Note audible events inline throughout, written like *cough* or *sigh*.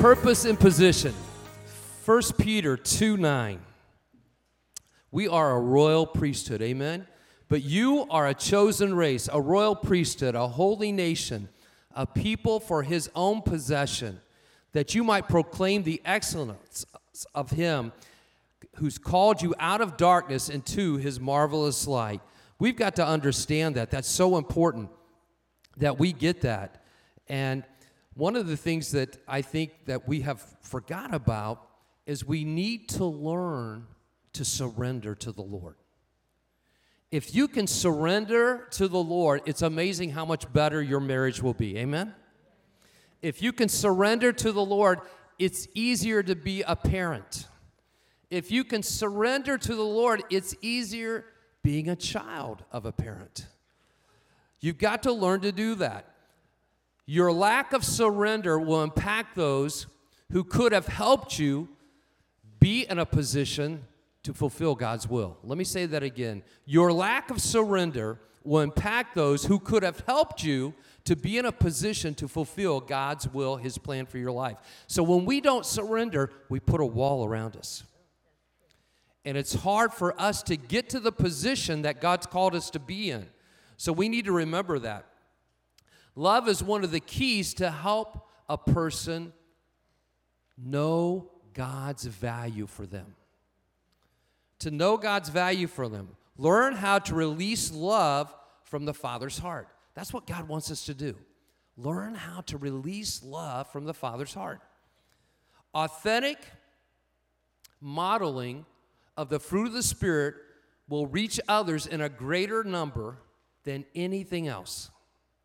Purpose and position. 1 Peter 2 9. We are a royal priesthood, amen? But you are a chosen race, a royal priesthood, a holy nation, a people for his own possession, that you might proclaim the excellence of him who's called you out of darkness into his marvelous light. We've got to understand that. That's so important that we get that. And one of the things that I think that we have forgot about is we need to learn to surrender to the Lord. If you can surrender to the Lord, it's amazing how much better your marriage will be. Amen? If you can surrender to the Lord, it's easier to be a parent. If you can surrender to the Lord, it's easier being a child of a parent. You've got to learn to do that. Your lack of surrender will impact those who could have helped you be in a position to fulfill God's will. Let me say that again. Your lack of surrender will impact those who could have helped you to be in a position to fulfill God's will, His plan for your life. So when we don't surrender, we put a wall around us. And it's hard for us to get to the position that God's called us to be in. So we need to remember that. Love is one of the keys to help a person know God's value for them. To know God's value for them. Learn how to release love from the Father's heart. That's what God wants us to do. Learn how to release love from the Father's heart. Authentic modeling of the fruit of the Spirit will reach others in a greater number than anything else.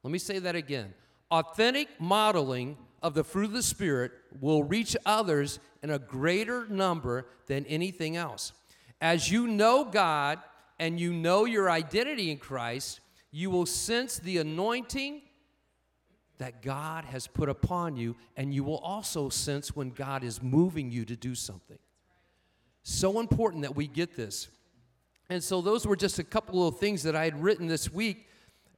Let me say that again. Authentic modeling of the fruit of the Spirit will reach others in a greater number than anything else. As you know God and you know your identity in Christ, you will sense the anointing that God has put upon you, and you will also sense when God is moving you to do something. So important that we get this. And so, those were just a couple of things that I had written this week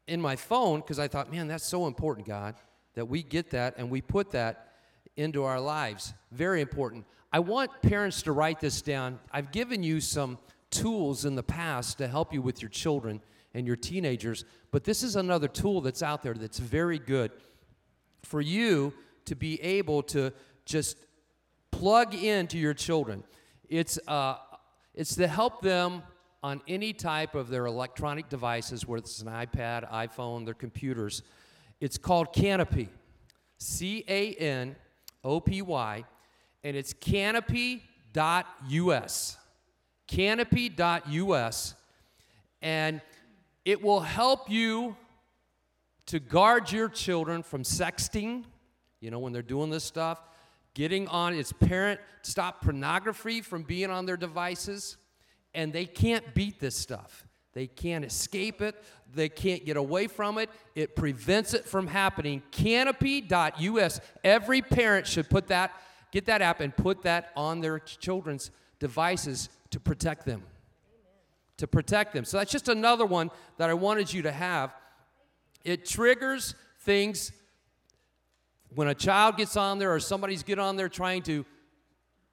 in my phone because I thought, man, that's so important, God, that we get that and we put that into our lives. Very important. I want parents to write this down. I've given you some tools in the past to help you with your children and your teenagers, but this is another tool that's out there that's very good for you to be able to just plug into your children. It's, uh, it's to help them on any type of their electronic devices, whether it's an iPad, iPhone, their computers. It's called Canopy, C A N O P Y, and it's canopy.us. Canopy.us. And it will help you to guard your children from sexting, you know, when they're doing this stuff, getting on its parent, stop pornography from being on their devices and they can't beat this stuff. They can't escape it. They can't get away from it. It prevents it from happening. Canopy.us. Every parent should put that, get that app and put that on their children's devices to protect them. Amen. To protect them. So that's just another one that I wanted you to have. It triggers things when a child gets on there or somebody's get on there trying to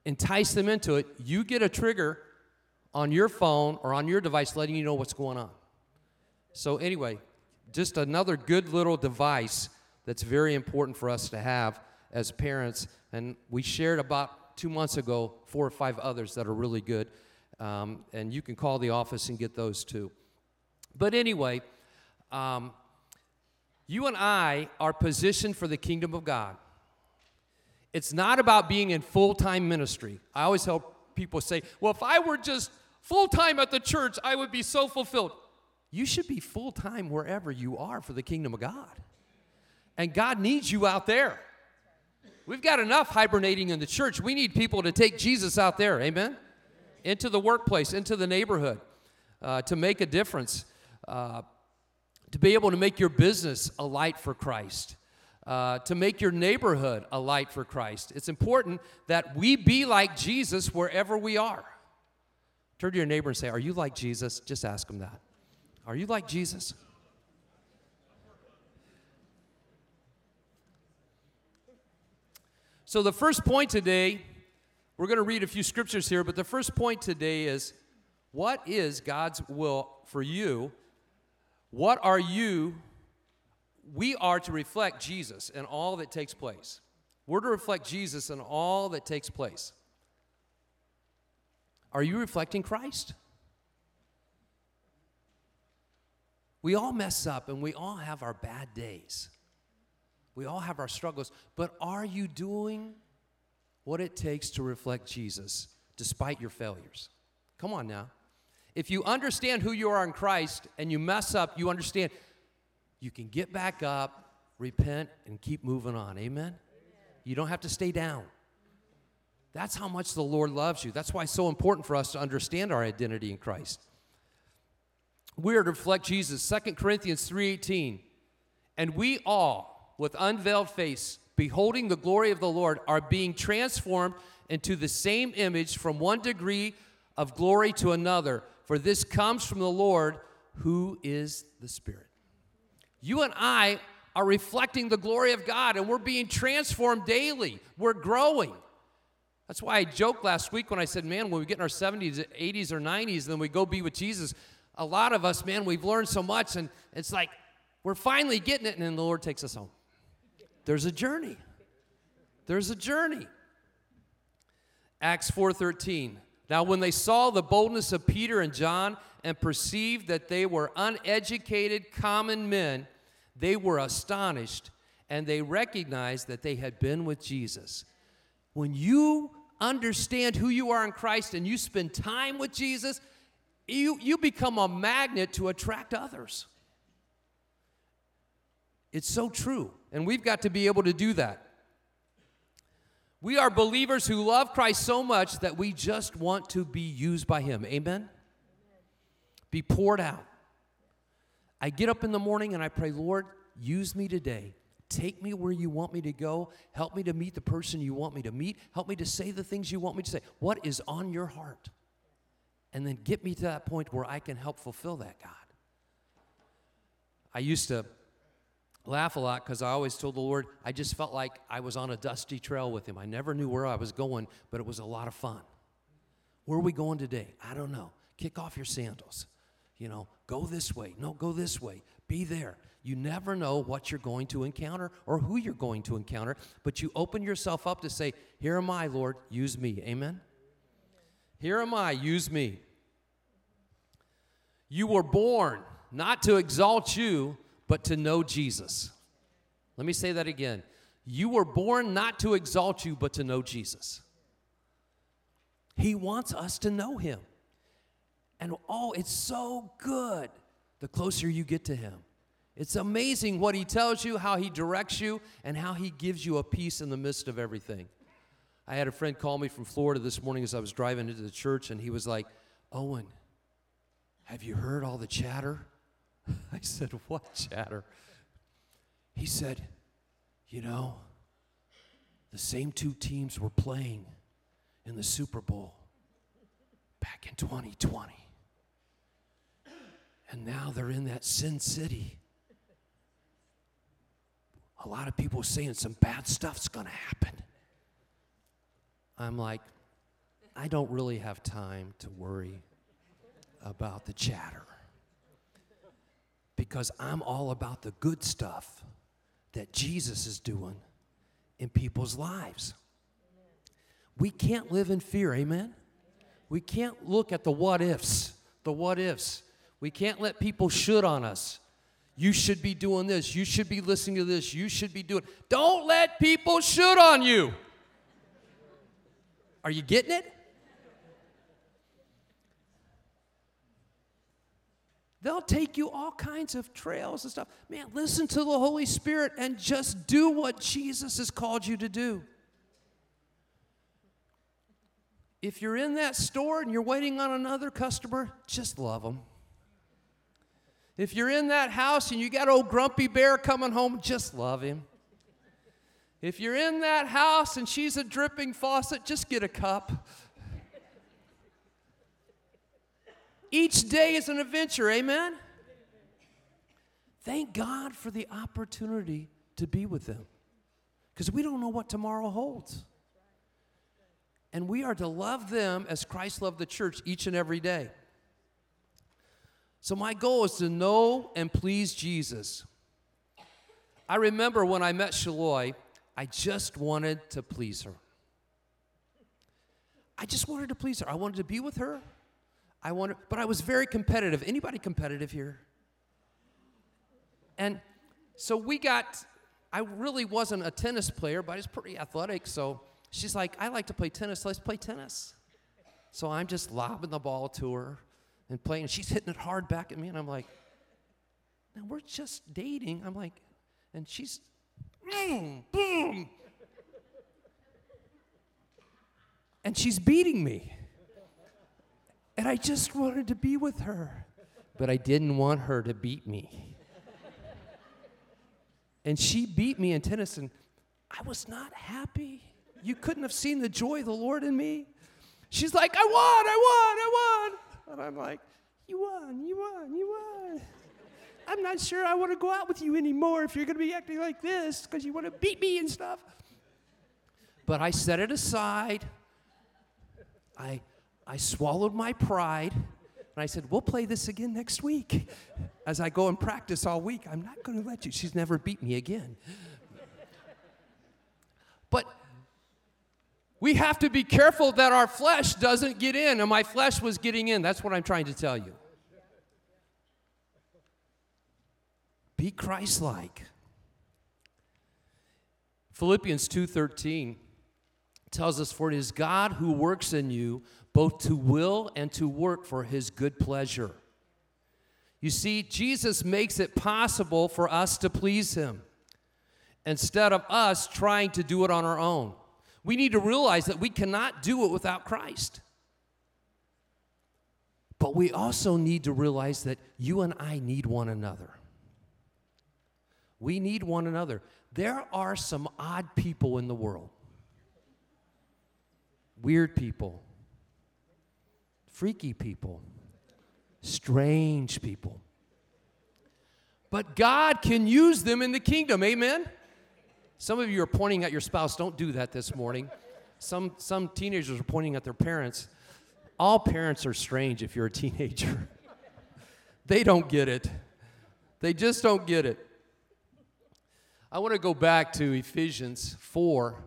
entice them into it, you get a trigger on your phone or on your device letting you know what's going on. So, anyway, just another good little device that's very important for us to have as parents. And we shared about two months ago four or five others that are really good. Um, and you can call the office and get those too. But anyway, um, you and I are positioned for the kingdom of God. It's not about being in full time ministry. I always help people say, well, if I were just full time at the church, I would be so fulfilled. You should be full time wherever you are for the kingdom of God. And God needs you out there. We've got enough hibernating in the church. We need people to take Jesus out there, amen? Into the workplace, into the neighborhood, uh, to make a difference, uh, to be able to make your business a light for Christ. Uh, to make your neighborhood a light for Christ. It's important that we be like Jesus wherever we are. Turn to your neighbor and say, Are you like Jesus? Just ask him that. Are you like Jesus? So, the first point today, we're going to read a few scriptures here, but the first point today is what is God's will for you? What are you? We are to reflect Jesus in all that takes place. We're to reflect Jesus in all that takes place. Are you reflecting Christ? We all mess up and we all have our bad days. We all have our struggles. But are you doing what it takes to reflect Jesus despite your failures? Come on now. If you understand who you are in Christ and you mess up, you understand you can get back up, repent, and keep moving on. Amen? You don't have to stay down. That's how much the Lord loves you. That's why it's so important for us to understand our identity in Christ. We are to reflect Jesus. 2 Corinthians 3:18. And we all, with unveiled face, beholding the glory of the Lord, are being transformed into the same image from one degree of glory to another. For this comes from the Lord, who is the Spirit. You and I are reflecting the glory of God, and we're being transformed daily. We're growing. That's why I joked last week when I said, man, when we get in our 70s, 80s, or 90s, then we go be with Jesus. A lot of us, man, we've learned so much, and it's like we're finally getting it, and then the Lord takes us home. There's a journey. There's a journey. Acts 4:13. Now when they saw the boldness of Peter and John and perceived that they were uneducated common men, they were astonished and they recognized that they had been with Jesus. When you understand who you are in Christ and you spend time with Jesus, you, you become a magnet to attract others. It's so true. And we've got to be able to do that. We are believers who love Christ so much that we just want to be used by Him. Amen? Be poured out. I get up in the morning and I pray, Lord, use me today. Take me where you want me to go. Help me to meet the person you want me to meet. Help me to say the things you want me to say. What is on your heart? And then get me to that point where I can help fulfill that, God. I used to laugh a lot because I always told the Lord, I just felt like I was on a dusty trail with Him. I never knew where I was going, but it was a lot of fun. Where are we going today? I don't know. Kick off your sandals. You know, go this way. No, go this way. Be there. You never know what you're going to encounter or who you're going to encounter, but you open yourself up to say, Here am I, Lord, use me. Amen? Here am I, use me. You were born not to exalt you, but to know Jesus. Let me say that again. You were born not to exalt you, but to know Jesus. He wants us to know Him. And oh, it's so good the closer you get to Him. It's amazing what He tells you, how He directs you, and how He gives you a peace in the midst of everything. I had a friend call me from Florida this morning as I was driving into the church, and he was like, Owen, have you heard all the chatter? *laughs* I said, What chatter? He said, You know, the same two teams were playing in the Super Bowl back in 2020. And now they're in that sin city. A lot of people saying some bad stuff's going to happen. I'm like, I don't really have time to worry about the chatter because I'm all about the good stuff that Jesus is doing in people's lives. We can't live in fear, amen? We can't look at the what ifs, the what ifs. We can't let people should on us. You should be doing this. You should be listening to this. You should be doing. Don't let people shoot on you. Are you getting it? They'll take you all kinds of trails and stuff. Man, listen to the Holy Spirit and just do what Jesus has called you to do. If you're in that store and you're waiting on another customer, just love them. If you're in that house and you got old grumpy bear coming home, just love him. If you're in that house and she's a dripping faucet, just get a cup. Each day is an adventure, amen? Thank God for the opportunity to be with them. because we don't know what tomorrow holds. And we are to love them as Christ loved the church each and every day. So, my goal is to know and please Jesus. I remember when I met Shaloi, I just wanted to please her. I just wanted to please her. I wanted to be with her. I wanted, but I was very competitive. Anybody competitive here? And so we got, I really wasn't a tennis player, but I was pretty athletic. So she's like, I like to play tennis. Let's play tennis. So I'm just lobbing the ball to her and playing. She's hitting it hard back at me. And I'm like, now we're just dating. I'm like, and she's, boom, boom. And she's beating me. And I just wanted to be with her, but I didn't want her to beat me. And she beat me in tennis, and I was not happy. You couldn't have seen the joy of the Lord in me. She's like, I won, I won, I won. And I'm like, You won, you won, you won. I'm not sure I want to go out with you anymore if you're going to be acting like this because you want to beat me and stuff. But I set it aside. I, I swallowed my pride. And I said, We'll play this again next week. As I go and practice all week, I'm not going to let you. She's never beat me again. But we have to be careful that our flesh doesn't get in. And my flesh was getting in. That's what I'm trying to tell you. Be Christ-like. Philippians 2:13 tells us for it is God who works in you both to will and to work for his good pleasure. You see, Jesus makes it possible for us to please him instead of us trying to do it on our own. We need to realize that we cannot do it without Christ. But we also need to realize that you and I need one another. We need one another. There are some odd people in the world, weird people, freaky people, strange people. But God can use them in the kingdom. Amen? Some of you are pointing at your spouse. Don't do that this morning. Some, some teenagers are pointing at their parents. All parents are strange if you're a teenager. *laughs* they don't get it. They just don't get it. I want to go back to Ephesians 4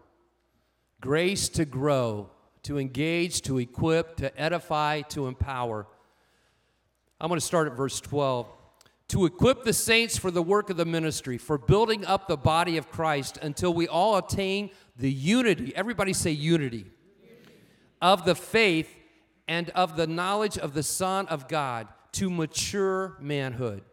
grace to grow, to engage, to equip, to edify, to empower. I'm going to start at verse 12. To equip the saints for the work of the ministry, for building up the body of Christ until we all attain the unity. Everybody say unity. unity. Of the faith and of the knowledge of the Son of God to mature manhood,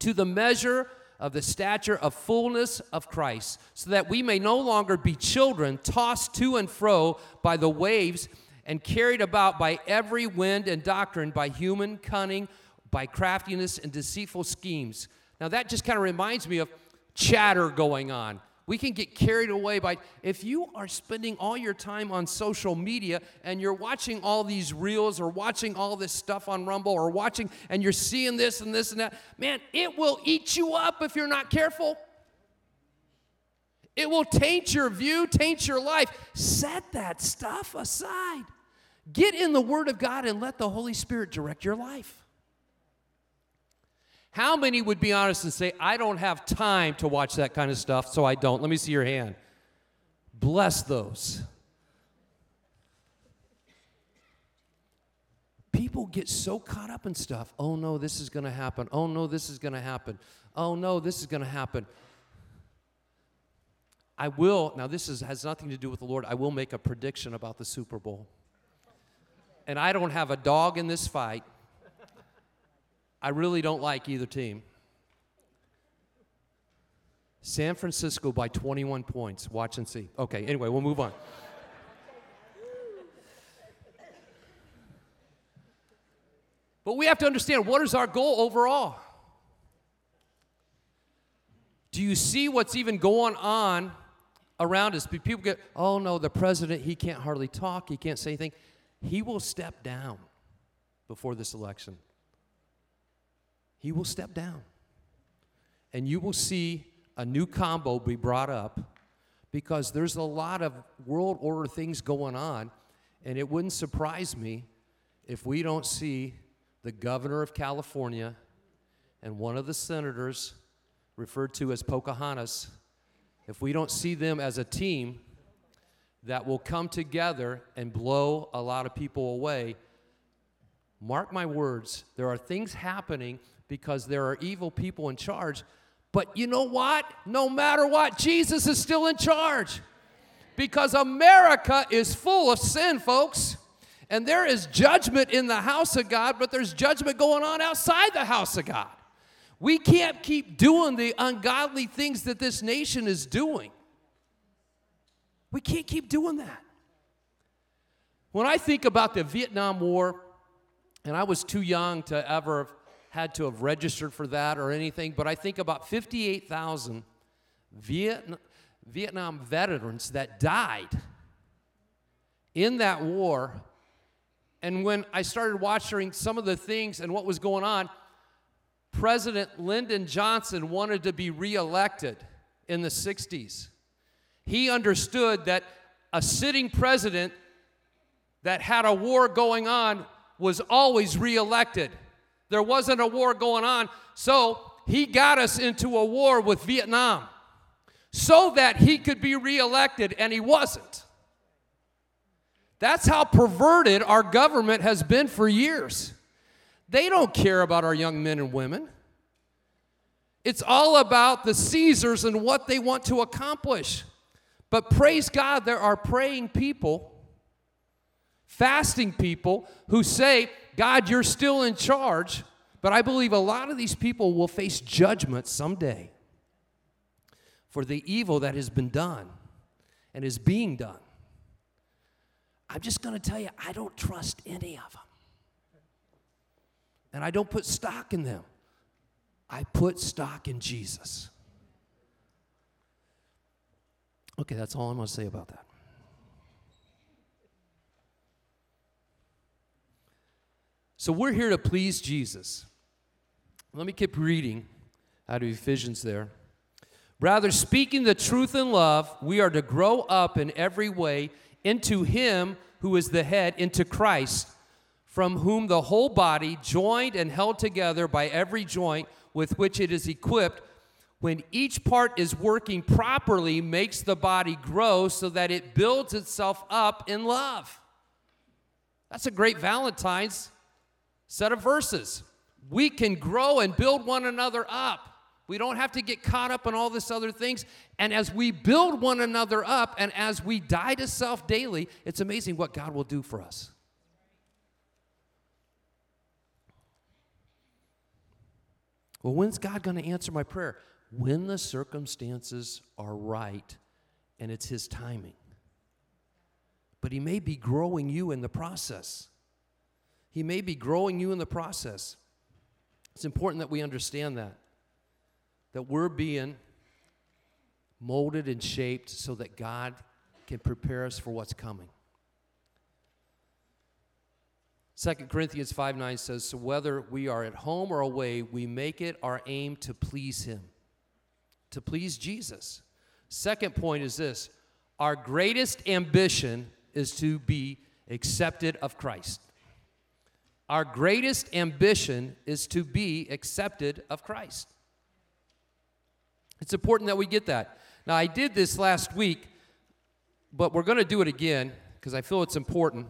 to the measure of the stature of fullness of Christ, so that we may no longer be children tossed to and fro by the waves and carried about by every wind and doctrine, by human cunning, by craftiness and deceitful schemes. Now, that just kind of reminds me of chatter going on. We can get carried away by, if you are spending all your time on social media and you're watching all these reels or watching all this stuff on Rumble or watching and you're seeing this and this and that, man, it will eat you up if you're not careful. It will taint your view, taint your life. Set that stuff aside. Get in the Word of God and let the Holy Spirit direct your life. How many would be honest and say, I don't have time to watch that kind of stuff, so I don't? Let me see your hand. Bless those. People get so caught up in stuff. Oh no, this is going to happen. Oh no, this is going to happen. Oh no, this is going to happen. I will, now this is, has nothing to do with the Lord, I will make a prediction about the Super Bowl. And I don't have a dog in this fight. I really don't like either team. San Francisco by 21 points. Watch and see. Okay, anyway, we'll move on. but we have to understand what is our goal overall? Do you see what's even going on around us? People get, oh no, the president, he can't hardly talk, he can't say anything. He will step down before this election he will step down. And you will see a new combo be brought up because there's a lot of world order things going on, and it wouldn't surprise me if we don't see the governor of California and one of the senators, referred to as Pocahontas, if we don't see them as a team that will come together and blow a lot of people away, mark my words, there are things happening because there are evil people in charge. But you know what? No matter what, Jesus is still in charge. Because America is full of sin, folks. And there is judgment in the house of God, but there's judgment going on outside the house of God. We can't keep doing the ungodly things that this nation is doing. We can't keep doing that. When I think about the Vietnam War, and I was too young to ever had to have registered for that or anything, but I think about 58,000 Vietnam, veterans that died in that war and when I started watching some of the things and what was going on, President Lyndon Johnson wanted to be reelected in the 60s. He understood that a sitting president that had a war going on was always reelected. There wasn't a war going on, so he got us into a war with Vietnam so that he could be reelected, and he wasn't. That's how perverted our government has been for years. They don't care about our young men and women. It's all about the Caesars and what they want to accomplish. But praise God, there are praying people, fasting people who say, God, you're still in charge. But I believe a lot of these people will face judgment someday for the evil that has been done and is being done. I'm just going to tell you, I don't trust any of them. And I don't put stock in them. I put stock in Jesus. Okay, that's all I'm going to say about that. So we're here to please Jesus. Let me keep reading out of Ephesians there. Rather, speaking the truth in love, we are to grow up in every way into Him who is the head, into Christ, from whom the whole body, joined and held together by every joint with which it is equipped, when each part is working properly, makes the body grow so that it builds itself up in love. That's a great Valentine's set of verses. We can grow and build one another up. We don't have to get caught up in all this other things. And as we build one another up and as we die to self daily, it's amazing what God will do for us. Well, when's God going to answer my prayer? When the circumstances are right and it's His timing. But He may be growing you in the process. He may be growing you in the process. It's important that we understand that that we're being molded and shaped so that God can prepare us for what's coming. 2 Corinthians 5 9 says, So whether we are at home or away, we make it our aim to please Him, to please Jesus. Second point is this our greatest ambition is to be accepted of Christ. Our greatest ambition is to be accepted of Christ. It's important that we get that. Now, I did this last week, but we're going to do it again because I feel it's important.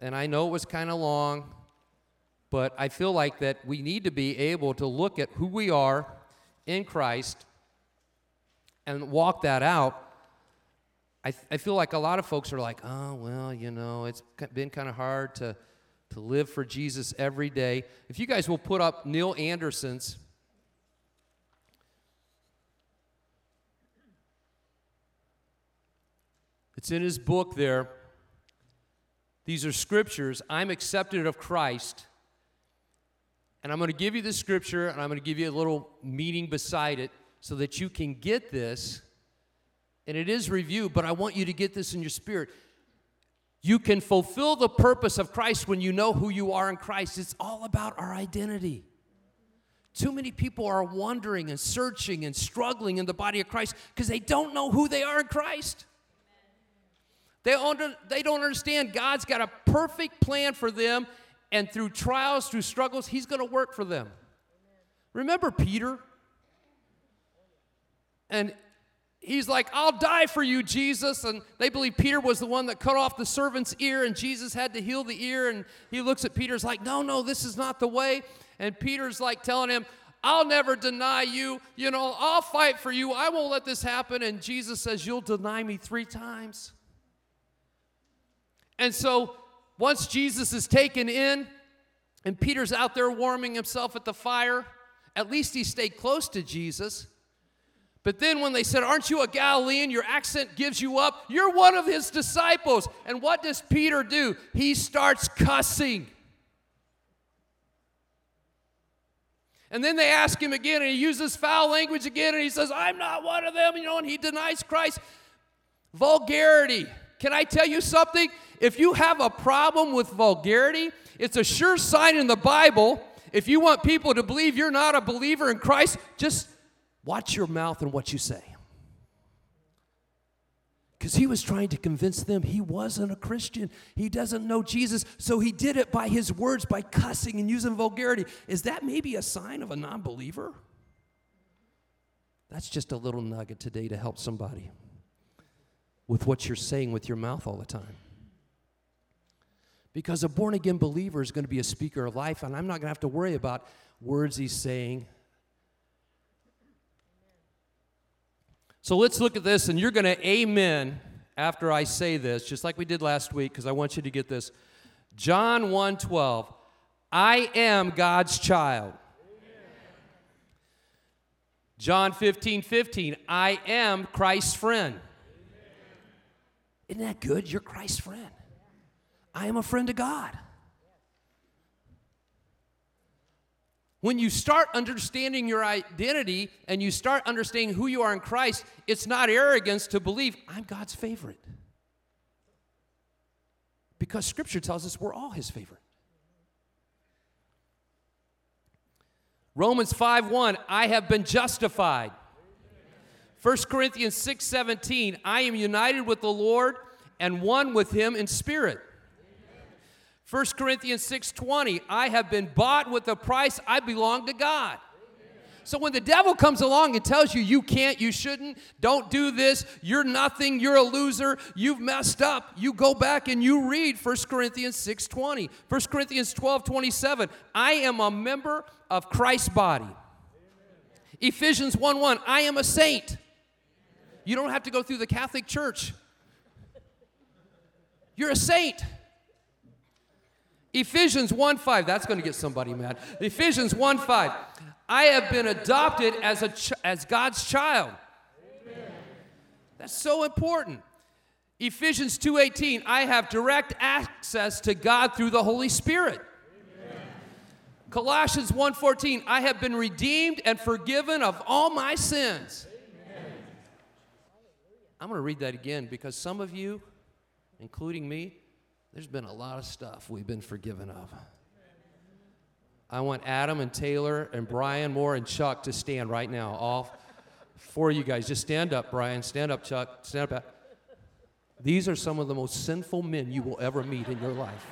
And I know it was kind of long, but I feel like that we need to be able to look at who we are in Christ and walk that out. I, th- I feel like a lot of folks are like, oh, well, you know, it's been kind of hard to, to live for Jesus every day. If you guys will put up Neil Anderson's It's in his book there. These are scriptures. I'm accepted of Christ. And I'm going to give you the scripture and I'm going to give you a little meaning beside it so that you can get this. And it is review, but I want you to get this in your spirit. You can fulfill the purpose of Christ when you know who you are in Christ. It's all about our identity. Too many people are wandering and searching and struggling in the body of Christ because they don't know who they are in Christ. They, under, they don't understand God's got a perfect plan for them, and through trials, through struggles, He's going to work for them. Remember Peter? And he's like, I'll die for you, Jesus. And they believe Peter was the one that cut off the servant's ear, and Jesus had to heal the ear. And he looks at Peter's like, No, no, this is not the way. And Peter's like telling him, I'll never deny you. You know, I'll fight for you. I won't let this happen. And Jesus says, You'll deny me three times. And so once Jesus is taken in, and Peter's out there warming himself at the fire, at least he stayed close to Jesus. But then when they said, Aren't you a Galilean? Your accent gives you up. You're one of his disciples. And what does Peter do? He starts cussing. And then they ask him again, and he uses foul language again, and he says, I'm not one of them, you know, and he denies Christ. Vulgarity. Can I tell you something? If you have a problem with vulgarity, it's a sure sign in the Bible. If you want people to believe you're not a believer in Christ, just watch your mouth and what you say. Because he was trying to convince them he wasn't a Christian. He doesn't know Jesus. So he did it by his words, by cussing and using vulgarity. Is that maybe a sign of a non believer? That's just a little nugget today to help somebody with what you're saying with your mouth all the time. Because a born again believer is going to be a speaker of life, and I'm not going to have to worry about words he's saying So let's look at this, and you're going to amen after I say this, just like we did last week, because I want you to get this. John 1 12, I am God's child. John 15 15, I am Christ's friend. Isn't that good? You're Christ's friend. I am a friend of God. When you start understanding your identity and you start understanding who you are in Christ, it's not arrogance to believe, I'm God's favorite. Because Scripture tells us we're all His favorite. Romans 5 1, I have been justified. 1 Corinthians 6 17, I am united with the Lord and one with Him in spirit. 1 Corinthians 6:20, I have been bought with a price, I belong to God. So when the devil comes along and tells you you can't, you shouldn't, don't do this, you're nothing, you're a loser, you've messed up, you go back and you read 1 Corinthians 6:20, 1 Corinthians 12:27, I am a member of Christ's body. Amen. Ephesians 1:1, I am a saint. You don't have to go through the Catholic Church. You're a saint. Ephesians 1 5, that's going to get somebody mad. Ephesians 1 5, I have been adopted as, a ch- as God's child. Amen. That's so important. Ephesians 2:18 I have direct access to God through the Holy Spirit. Amen. Colossians 1:14 I have been redeemed and forgiven of all my sins. Amen. I'm going to read that again because some of you including me there's been a lot of stuff we've been forgiven of. I want Adam and Taylor and Brian Moore and Chuck to stand right now. All four of you guys. Just stand up, Brian. Stand up, Chuck. Stand up. These are some of the most sinful men you will ever meet in your life.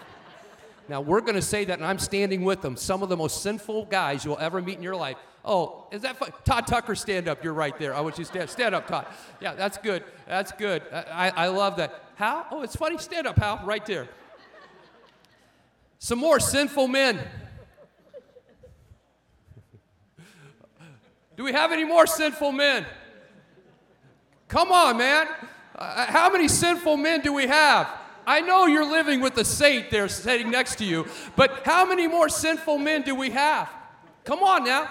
Now, we're going to say that, and I'm standing with them. Some of the most sinful guys you'll ever meet in your life. Oh, is that fun? Todd Tucker, stand up. You're right there. I want you to stand, stand up, Todd. Yeah, that's good. That's good. I, I love that. How? Oh, it's funny. Stand up, Hal, right there. Some more sinful men. Do we have any more sinful men? Come on, man. Uh, how many sinful men do we have? I know you're living with a saint there sitting next to you, but how many more sinful men do we have? Come on now.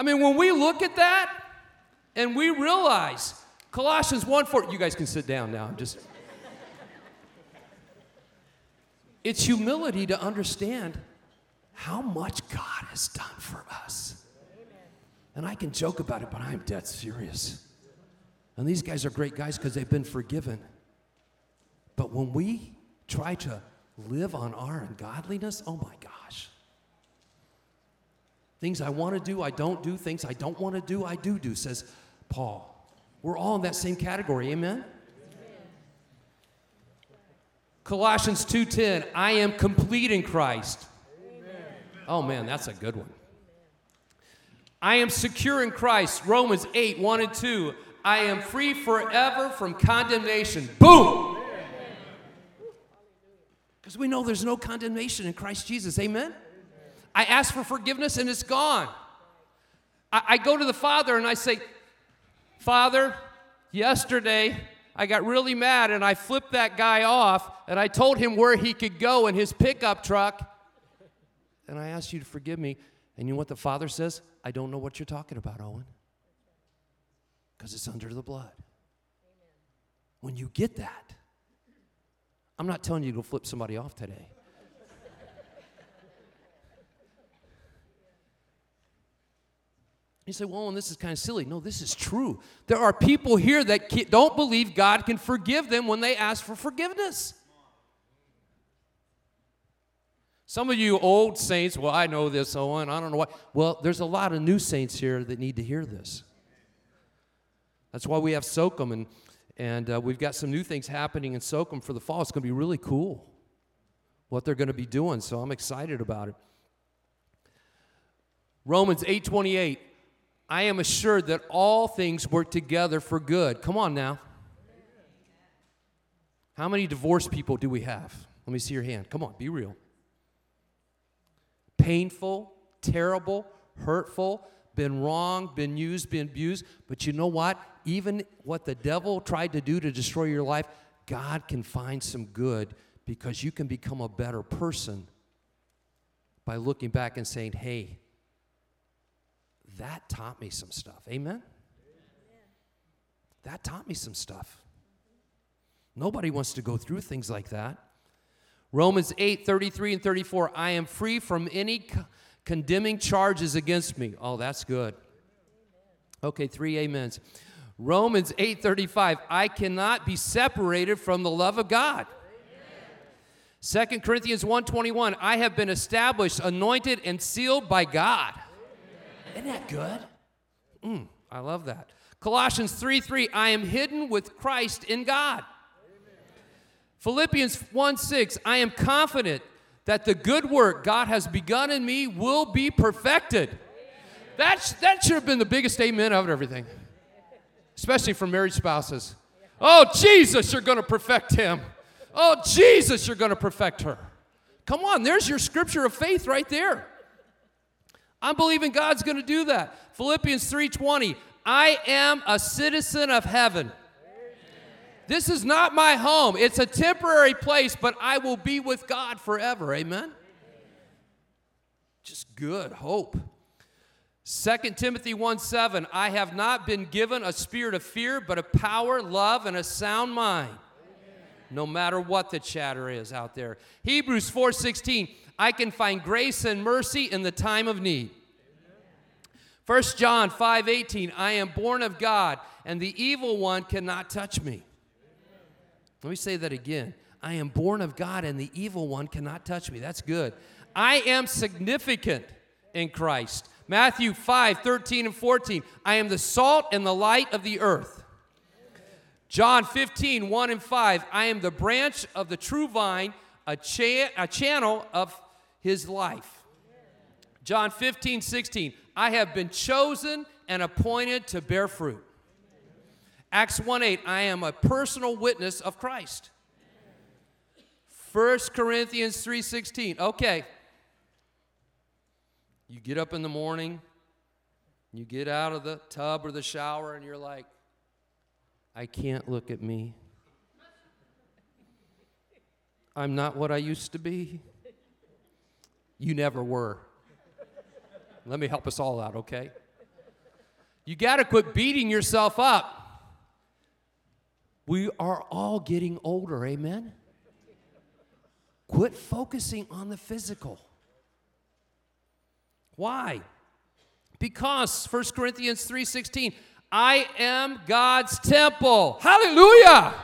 I mean, when we look at that and we realize Colossians 1 4, you guys can sit down now. I'm just. It's humility to understand how much God has done for us. And I can joke about it, but I'm dead serious. And these guys are great guys because they've been forgiven. But when we try to live on our ungodliness, oh my gosh. Things I want to do, I don't do. Things I don't want to do, I do do, says Paul. We're all in that same category, amen? Colossians 2:10, I am complete in Christ. Oh man, that's a good one. I am secure in Christ. Romans 8, 1 and 2. I am free forever from condemnation. Boom! Because we know there's no condemnation in Christ Jesus. Amen? I ask for forgiveness and it's gone. I, I go to the Father and I say, Father, yesterday I got really mad and I flipped that guy off and I told him where he could go in his pickup truck. And I asked you to forgive me. And you know what the Father says? I don't know what you're talking about, Owen. Because it's under the blood. When you get that, I'm not telling you to flip somebody off today. You say, well, and this is kind of silly. No, this is true. There are people here that don't believe God can forgive them when they ask for forgiveness. Some of you old saints, well, I know this, Owen, I don't know why. Well, there's a lot of new saints here that need to hear this. That's why we have SOCM, and, and uh, we've got some new things happening in SOCM for the fall. It's going to be really cool what they're going to be doing, so I'm excited about it. Romans 8:28 I am assured that all things work together for good. Come on now. How many divorced people do we have? Let me see your hand. Come on, be real. Painful, terrible, hurtful, been wrong, been used, been abused. But you know what? Even what the devil tried to do to destroy your life, God can find some good because you can become a better person by looking back and saying, hey, that taught me some stuff. Amen? That taught me some stuff. Nobody wants to go through things like that. Romans 8, 33 and 34. I am free from any co- condemning charges against me. Oh, that's good. Okay, three amens. Romans 8, 35. I cannot be separated from the love of God. Second Corinthians 1:21 I have been established anointed and sealed by God. Isn't that good? Mm, I love that. Colossians 3 3, I am hidden with Christ in God. Amen. Philippians 1 6, I am confident that the good work God has begun in me will be perfected. That's, that should have been the biggest amen of everything, especially for married spouses. Oh, Jesus, you're going to perfect him. Oh, Jesus, you're going to perfect her. Come on, there's your scripture of faith right there. I'm believing God's going to do that. Philippians 3:20, I am a citizen of heaven. This is not my home. It's a temporary place, but I will be with God forever. Amen. Just good hope. 2 Timothy 1 7, I have not been given a spirit of fear, but of power, love, and a sound mind. No matter what the chatter is out there. Hebrews 4 16, I can find grace and mercy in the time of need. 1 John 5 18, I am born of God, and the evil one cannot touch me. Let me say that again. I am born of God, and the evil one cannot touch me. That's good. I am significant in Christ. Matthew 5 13 and 14, I am the salt and the light of the earth. John 15 1 and 5, I am the branch of the true vine, a, cha- a channel of his life. John 15, 16, I have been chosen and appointed to bear fruit. Acts 1 8, I am a personal witness of Christ. 1 Corinthians 3:16. Okay. You get up in the morning, you get out of the tub or the shower and you're like, I can't look at me. I'm not what I used to be. You never were. Let me help us all out, okay? You got to quit beating yourself up. We are all getting older, amen? Quit focusing on the physical. Why? Because 1 Corinthians 3:16, I am God's temple. Hallelujah.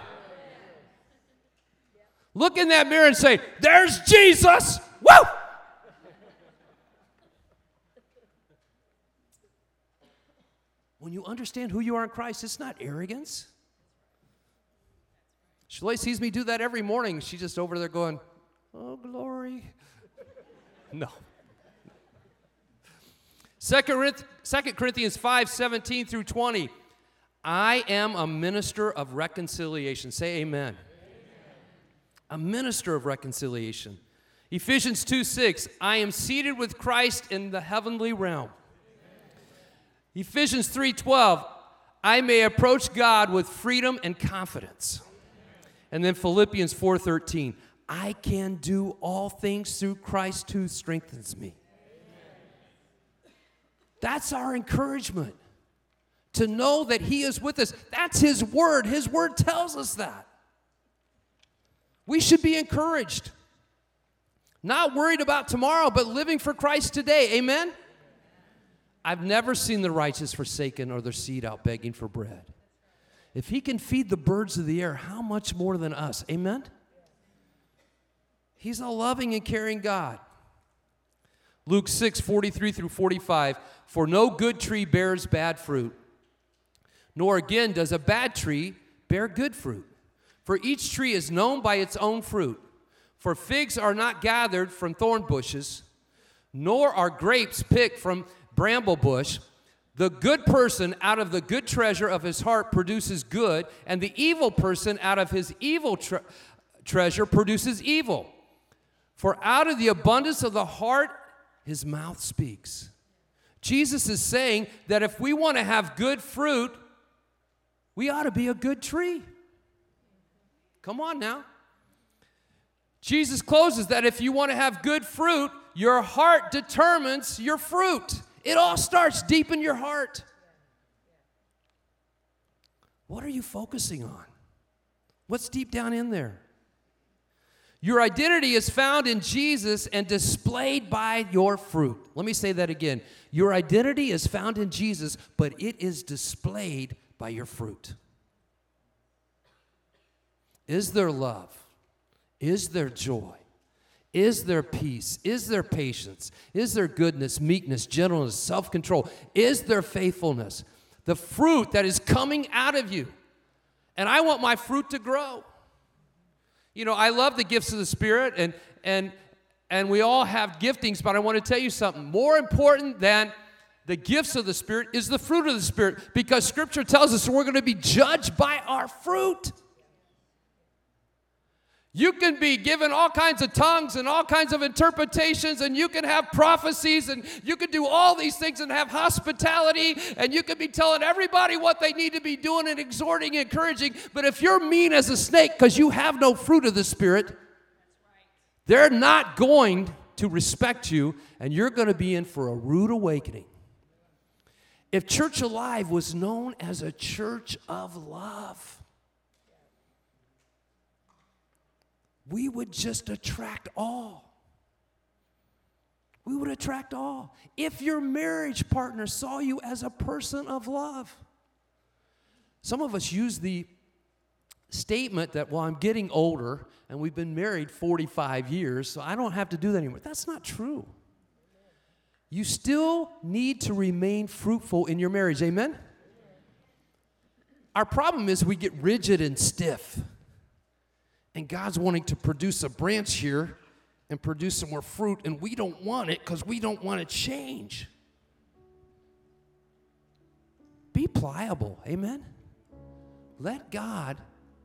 Look in that mirror and say, "There's Jesus." Woo! when you understand who you are in Christ, it's not arrogance. Shalay sees me do that every morning. She's just over there going, Oh, glory. *laughs* no. Second Corinthians 5 17 through 20. I am a minister of reconciliation. Say amen. amen. A minister of reconciliation. Ephesians 2 6. I am seated with Christ in the heavenly realm. Ephesians 3 12. I may approach God with freedom and confidence. And then Philippians 4 13. I can do all things through Christ who strengthens me. That's our encouragement to know that He is with us. That's His word. His word tells us that. We should be encouraged. Not worried about tomorrow, but living for Christ today. Amen? I've never seen the righteous forsaken or their seed out begging for bread. If He can feed the birds of the air, how much more than us? Amen? He's a loving and caring God. Luke 6, 43 through 45. For no good tree bears bad fruit, nor again does a bad tree bear good fruit. For each tree is known by its own fruit. For figs are not gathered from thorn bushes, nor are grapes picked from bramble bush. The good person out of the good treasure of his heart produces good, and the evil person out of his evil tre- treasure produces evil. For out of the abundance of the heart, his mouth speaks. Jesus is saying that if we want to have good fruit, we ought to be a good tree. Come on now. Jesus closes that if you want to have good fruit, your heart determines your fruit. It all starts deep in your heart. What are you focusing on? What's deep down in there? Your identity is found in Jesus and displayed by your fruit. Let me say that again. Your identity is found in Jesus, but it is displayed by your fruit. Is there love? Is there joy? Is there peace? Is there patience? Is there goodness, meekness, gentleness, self control? Is there faithfulness? The fruit that is coming out of you. And I want my fruit to grow. You know, I love the gifts of the Spirit, and, and, and we all have giftings, but I want to tell you something. More important than the gifts of the Spirit is the fruit of the Spirit because Scripture tells us we're going to be judged by our fruit. You can be given all kinds of tongues and all kinds of interpretations, and you can have prophecies, and you can do all these things and have hospitality, and you can be telling everybody what they need to be doing and exhorting and encouraging. But if you're mean as a snake because you have no fruit of the Spirit, they're not going to respect you, and you're going to be in for a rude awakening. If Church Alive was known as a church of love, we would just attract all. We would attract all. If your marriage partner saw you as a person of love, some of us use the statement that, well, I'm getting older and we've been married 45 years, so I don't have to do that anymore. That's not true. You still need to remain fruitful in your marriage. Amen? Our problem is we get rigid and stiff. And God's wanting to produce a branch here and produce some more fruit, and we don't want it because we don't want to change. Be pliable, amen? Let God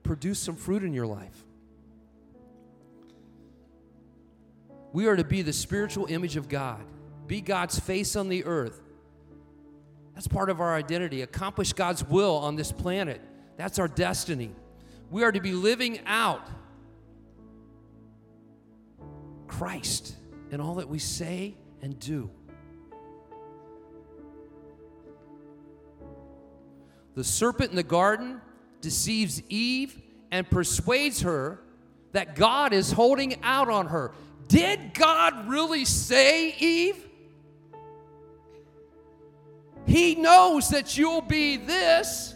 produce some fruit in your life. We are to be the spiritual image of God, be God's face on the earth. That's part of our identity. Accomplish God's will on this planet. That's our destiny. We are to be living out Christ in all that we say and do. The serpent in the garden deceives Eve and persuades her that God is holding out on her. Did God really say, Eve? He knows that you'll be this,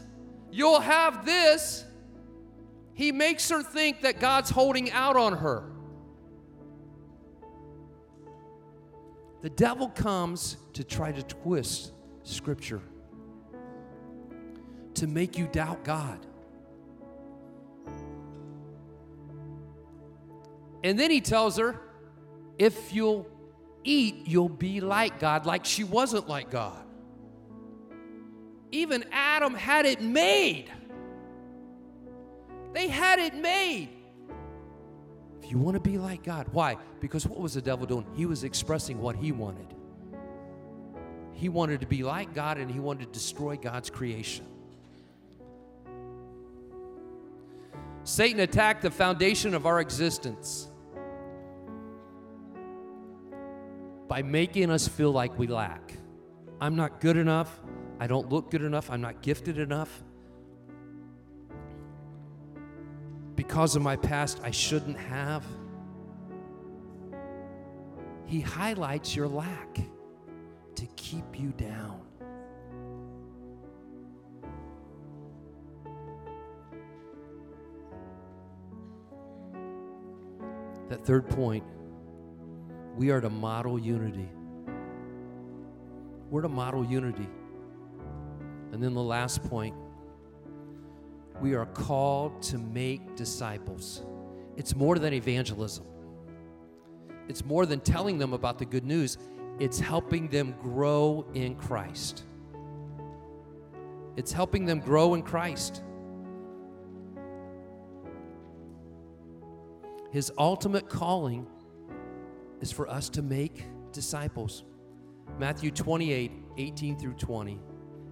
you'll have this. He makes her think that God's holding out on her. The devil comes to try to twist Scripture. to make you doubt God. And then he tells her, if you'll eat, you'll be like God, like she wasn't like God. Even Adam had it made. They had it made. If you want to be like God, why? Because what was the devil doing? He was expressing what he wanted. He wanted to be like God and he wanted to destroy God's creation. Satan attacked the foundation of our existence by making us feel like we lack. I'm not good enough. I don't look good enough. I'm not gifted enough. Because of my past, I shouldn't have. He highlights your lack to keep you down. That third point, we are to model unity. We're to model unity. And then the last point, we are called to make disciples. It's more than evangelism, it's more than telling them about the good news, it's helping them grow in Christ. It's helping them grow in Christ. His ultimate calling is for us to make disciples. Matthew 28 18 through 20.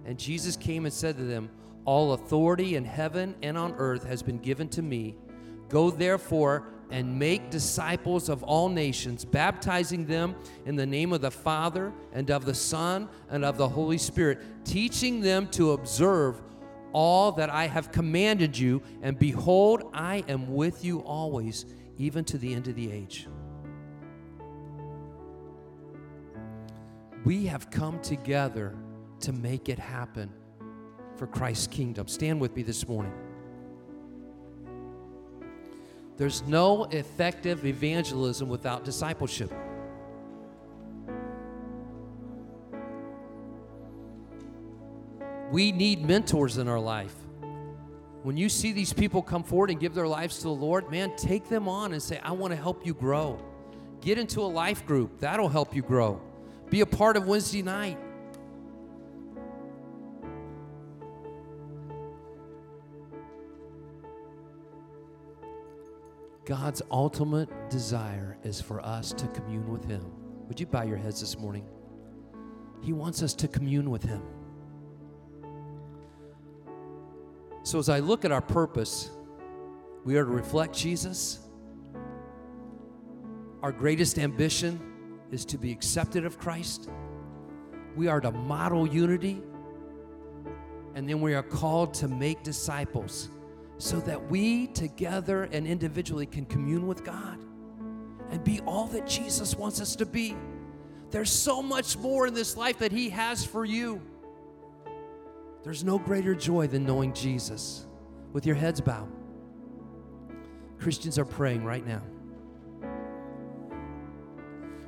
And Jesus came and said to them, All authority in heaven and on earth has been given to me. Go therefore and make disciples of all nations, baptizing them in the name of the Father and of the Son and of the Holy Spirit, teaching them to observe all that I have commanded you. And behold, I am with you always, even to the end of the age. We have come together to make it happen for Christ's kingdom. Stand with me this morning. There's no effective evangelism without discipleship. We need mentors in our life. When you see these people come forward and give their lives to the Lord, man, take them on and say, I want to help you grow. Get into a life group, that'll help you grow. Be a part of Wednesday night. God's ultimate desire is for us to commune with Him. Would you bow your heads this morning? He wants us to commune with Him. So, as I look at our purpose, we are to reflect Jesus. Our greatest ambition is to be accepted of Christ. We are to model unity. And then we are called to make disciples so that we together and individually can commune with God and be all that Jesus wants us to be. There's so much more in this life that He has for you. There's no greater joy than knowing Jesus. With your heads bowed, Christians are praying right now.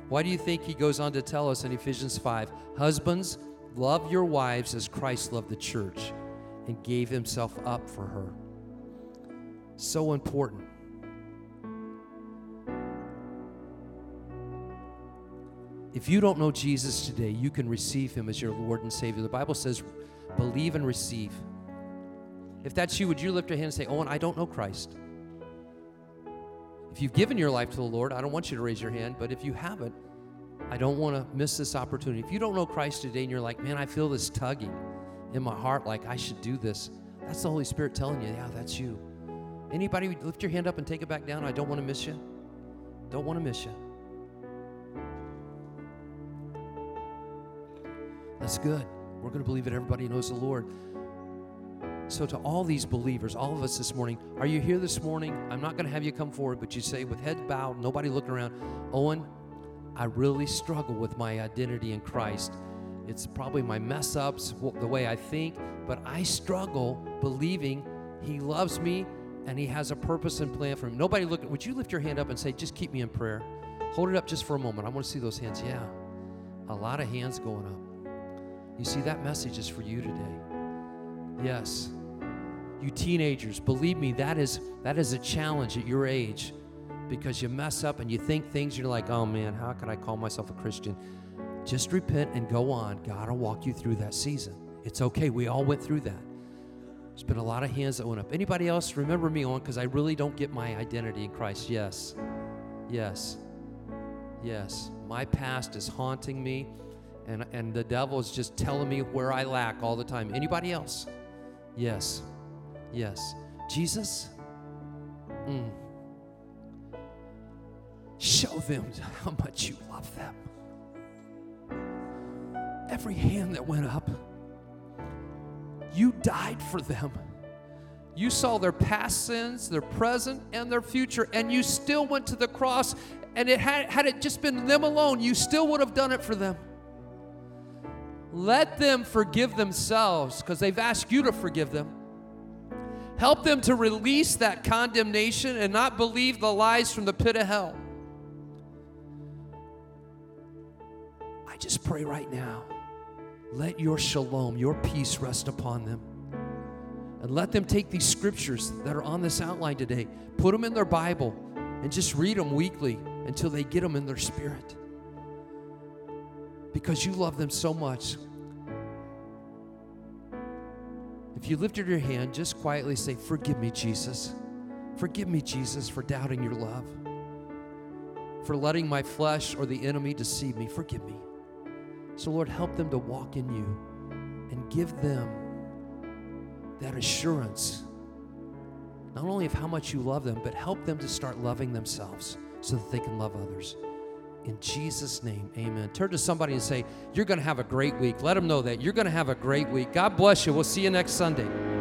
Why do you think he goes on to tell us in Ephesians 5 Husbands, love your wives as Christ loved the church and gave himself up for her? So important. If you don't know Jesus today, you can receive him as your Lord and Savior. The Bible says, believe and receive. If that's you, would you lift your hand and say, Owen, I don't know Christ? If you've given your life to the Lord, I don't want you to raise your hand, but if you haven't, I don't want to miss this opportunity. If you don't know Christ today and you're like, man, I feel this tugging in my heart like I should do this, that's the Holy Spirit telling you, yeah, that's you. Anybody lift your hand up and take it back down? I don't want to miss you. Don't want to miss you. That's good. We're going to believe that everybody knows the Lord. So, to all these believers, all of us this morning, are you here this morning? I'm not going to have you come forward, but you say with head bowed, nobody looking around, Owen, I really struggle with my identity in Christ. It's probably my mess ups, the way I think, but I struggle believing He loves me and He has a purpose and plan for him. Nobody look. Would you lift your hand up and say, "Just keep me in prayer"? Hold it up just for a moment. I want to see those hands. Yeah, a lot of hands going up. You see, that message is for you today. Yes. You teenagers, believe me, that is that is a challenge at your age because you mess up and you think things you're like, "Oh man, how can I call myself a Christian?" Just repent and go on. God will walk you through that season. It's okay. We all went through that. There's been a lot of hands that went up. Anybody else remember me on because I really don't get my identity in Christ? Yes. Yes. Yes. My past is haunting me and, and the devil is just telling me where I lack all the time. Anybody else? Yes. Yes. Jesus, mm, show them how much you love them. Every hand that went up, you died for them. You saw their past sins, their present, and their future, and you still went to the cross. And it had, had it just been them alone, you still would have done it for them. Let them forgive themselves because they've asked you to forgive them. Help them to release that condemnation and not believe the lies from the pit of hell. I just pray right now let your shalom, your peace rest upon them. And let them take these scriptures that are on this outline today, put them in their Bible, and just read them weekly until they get them in their spirit. Because you love them so much. If you lifted your hand, just quietly say, Forgive me, Jesus. Forgive me, Jesus, for doubting your love, for letting my flesh or the enemy deceive me. Forgive me. So, Lord, help them to walk in you and give them that assurance, not only of how much you love them, but help them to start loving themselves so that they can love others. In Jesus' name, amen. Turn to somebody and say, You're going to have a great week. Let them know that. You're going to have a great week. God bless you. We'll see you next Sunday.